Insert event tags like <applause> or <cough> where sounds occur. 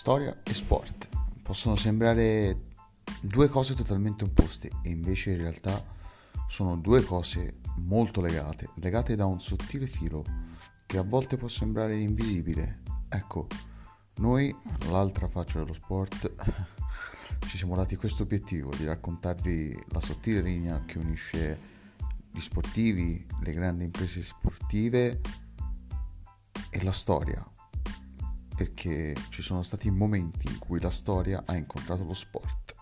Storia e sport possono sembrare due cose totalmente opposte e invece in realtà sono due cose molto legate, legate da un sottile filo che a volte può sembrare invisibile. Ecco, noi, l'altra faccia dello sport, <laughs> ci siamo dati questo obiettivo di raccontarvi la sottile linea che unisce gli sportivi, le grandi imprese sportive e la storia, perché ci sono stati momenti in cui la storia ha incontrato lo sport.